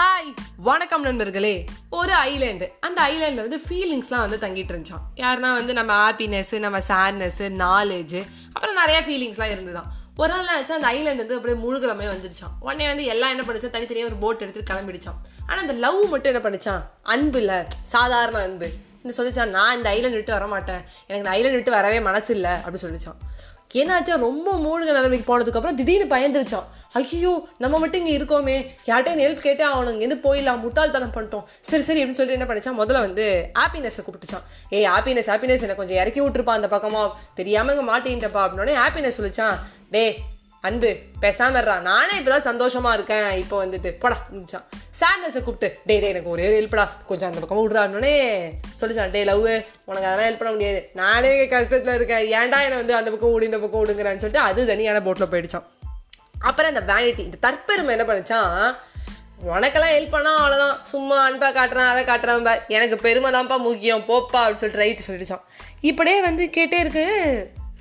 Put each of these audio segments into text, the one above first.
Hi வணக்கம் நண்பர்களே. ஒரு ஐலேண்டு அந்த ஐலேண்டில் வந்து ஃபீலிங்ஸ்லாம் வந்து தங்கிட்டு இருந்துச்சான் யாருன்னா வந்து நம்ம ஹாப்பினஸ்ஸு நம்ம சேட்னஸ்ஸு நாலேஜ் அப்புறம் நிறைய ஃபீலிங்ஸ்லாம் இருந்துதான் ஒரு நாள் நினச்சா அந்த ஐலேண்ட் வந்து அப்படியே முழுகிற மாதிரி வந்துருச்சான் உடனே வந்து எல்லாம் என்ன பண்ணிச்சா? தனித்தனியாக ஒரு போட் எடுத்துட்டு கிளம்பிடுச்சான் ஆனால் அந்த லவ் மட்டும் என்ன பண்ணிச்சான் அன்பு இல்லை. சாதாரண அன்பு. என்ன சொல்லிச்சான் நான் இந்த ஐலேண்ட் விட்டு வர மாட்டேன் எனக்கு இந்த ஐலேண்ட் விட்டு வரவே மனசு இல்லை. அப்படின்னு சொல்லிச்சான் ஏன்னாச்சா ரொம்ப மூழ்க நிலைமைக்கு போனதுக்கப்புறம் திடீர்னு பயந்துருச்சான். ஐயோ நம்ம மட்டும் இங்கே இருக்கோமே. யார்ட்டையும் ஹெல்ப் கேட்டே அவனுங்க இங்கேருந்து போயிடலாம். முட்டாள்தனம் பண்ணிட்டோம். சரி சரி அப்படின்னு சொல்லிட்டு என்ன பண்ணிச்சான்? முதல்ல வந்து ஹாப்பினஸை கூப்பிட்டுச்சான். ஏய் ஹாப்பினஸ் ஹாப்பினஸ் எனக்கு கொஞ்சம் இறக்கி விட்டுருப்பான் அந்த பக்கமாக தெரியாம இங்கே மாட்டின்ட்டப்பா அப்படின்னே ஹாப்பினஸ் சொல்லிச்சான். டே அன்பு பேசாம நானே இப்பதான் சந்தோஷமா இருக்கேன். இப்போ வந்துட்டு போடா முடிச்சான் சேட்னஸை கூப்பிட்டு டே டே எனக்கு ஒரே ஹெல்ப்டா கொஞ்சம் அந்த பக்கம் விடுறான்னே சொல்லிச்சான் டே லவ் உனக்கு அதெல்லாம் ஹெல்ப் பண்ண முடியாது. நானே கஷ்டத்தில் இருக்கேன். ஏன்டா என்னை வந்து அந்த பக்கம் ஓடி இந்த பக்கம் ஓடுங்கிறான்னு சொல்லிட்டு அது தனியான போட்டில் போயிடுச்சான் அப்புறம் இந்த வேனிட்டி இந்த தற்பெருமை என்ன பண்ணிச்சான் உனக்கெல்லாம் ஹெல்ப் பண்ணா அவ்வளோதான் சும்மா அன்பா காட்டுறான் அதை காட்டுறான்பா எனக்கு பெருமை தான்ப்பா முக்கியம். போப்பா அப்படின்னு சொல்லிட்டு ரைட்டு சொல்லிடுச்சான் இப்படியே வந்து கேட்டே இருக்கு.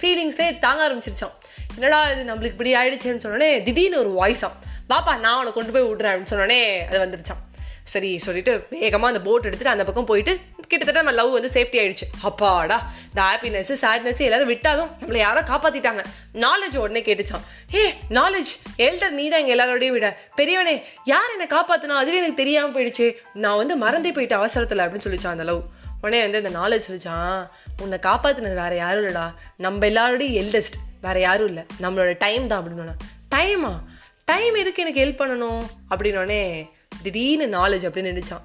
ஃபீலிங்ஸ்லேயே தாங்க ஆரம்பிச்சிருச்சான் என்னடா இது நம்மளுக்கு இப்படி ஆயிடுச்சேன்னு சொன்னோடனே திடீர்னு ஒரு வாய்ஸாம் பாப்பா நான் அவனை கொண்டு போய் விட்றேன் அப்படின்னு சொன்னோடனே அது வந்துருச்சான் சரி சொல்லிட்டு வேகமாக அந்த போட் எடுத்துட்டு அந்த பக்கம் போயிட்டு கிட்டத்தட்ட நம்ம லவ் வந்து சேஃப்டி ஆயிடுச்சு. அப்பாடா இந்த ஹாப்பினஸ் சேட்னஸ் எல்லாரும் விட்டாலும் நம்மளை யாரோ காப்பாத்திட்டாங்க. நாலேஜ் உடனே கேட்டுச்சான் ஏ நாலேஜ் எல்டர் நீ தான் எங்க எல்லாரோடையும் விட. பெரியவனே யார் என்னை காப்பாத்தினா? அதுவே எனக்கு தெரியாம போயிடுச்சு. நான் வந்து மறந்தே போயிட்டு அவசரத்தில் அப்படின்னு சொல்லிச்சான் அந்த லவ் உடனே வந்து அந்த நாலேஜ் சொல்லிச்சான் உன்னை காப்பாற்றினது வேறு யாரும் இல்லைடா. நம்ம எல்லாரோடையும் எல்டஸ்ட் வேறு யாரும் இல்லை. நம்மளோட டைம் தான் அப்படின்னு டைமா டைம் எதுக்கு எனக்கு ஹெல்ப் பண்ணணும்? அப்படின்னோடனே திடீர்னு நாலேஜ் அப்படின்னு நினச்சான்.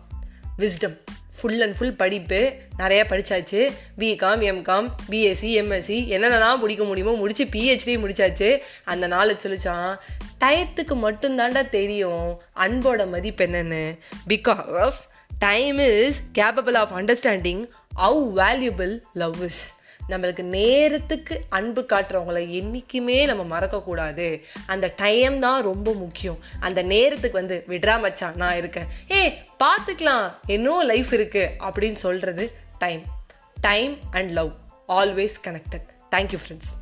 விஸ்டம் ஃபுல் அண்ட் ஃபுல் படிப்பு. நிறையா படித்தாச்சு பிகாம் எம்காம் பிஎஸ்சி எம்எஸ்சி என்னென்னலாம் முடிக்க முடியுமோ முடிச்சு பிஹெச்டி முடிச்சாச்சு. அந்த நாலேஜ் சொல்லிச்சான் டயத்துக்கு மட்டும்தாண்டா தெரியும் அன்போட மதிப்பு என்னென்னு. Because time is capable of understanding how valuable love is நம்மளுக்கு நேரத்துக்கு அன்பு காட்டுறவங்கள என்றைக்குமே நம்ம மறக்கக்கூடாது. அந்த டைம் தான் ரொம்ப முக்கியம். அந்த நேரத்துக்கு வந்து விட்றா மச்சான் நான் இருக்கேன். ஏ பார்த்துக்கலாம் இன்னும் லைஃப் இருக்குது அப்படின்னு சொல்கிறது time time and love always connected thank you friends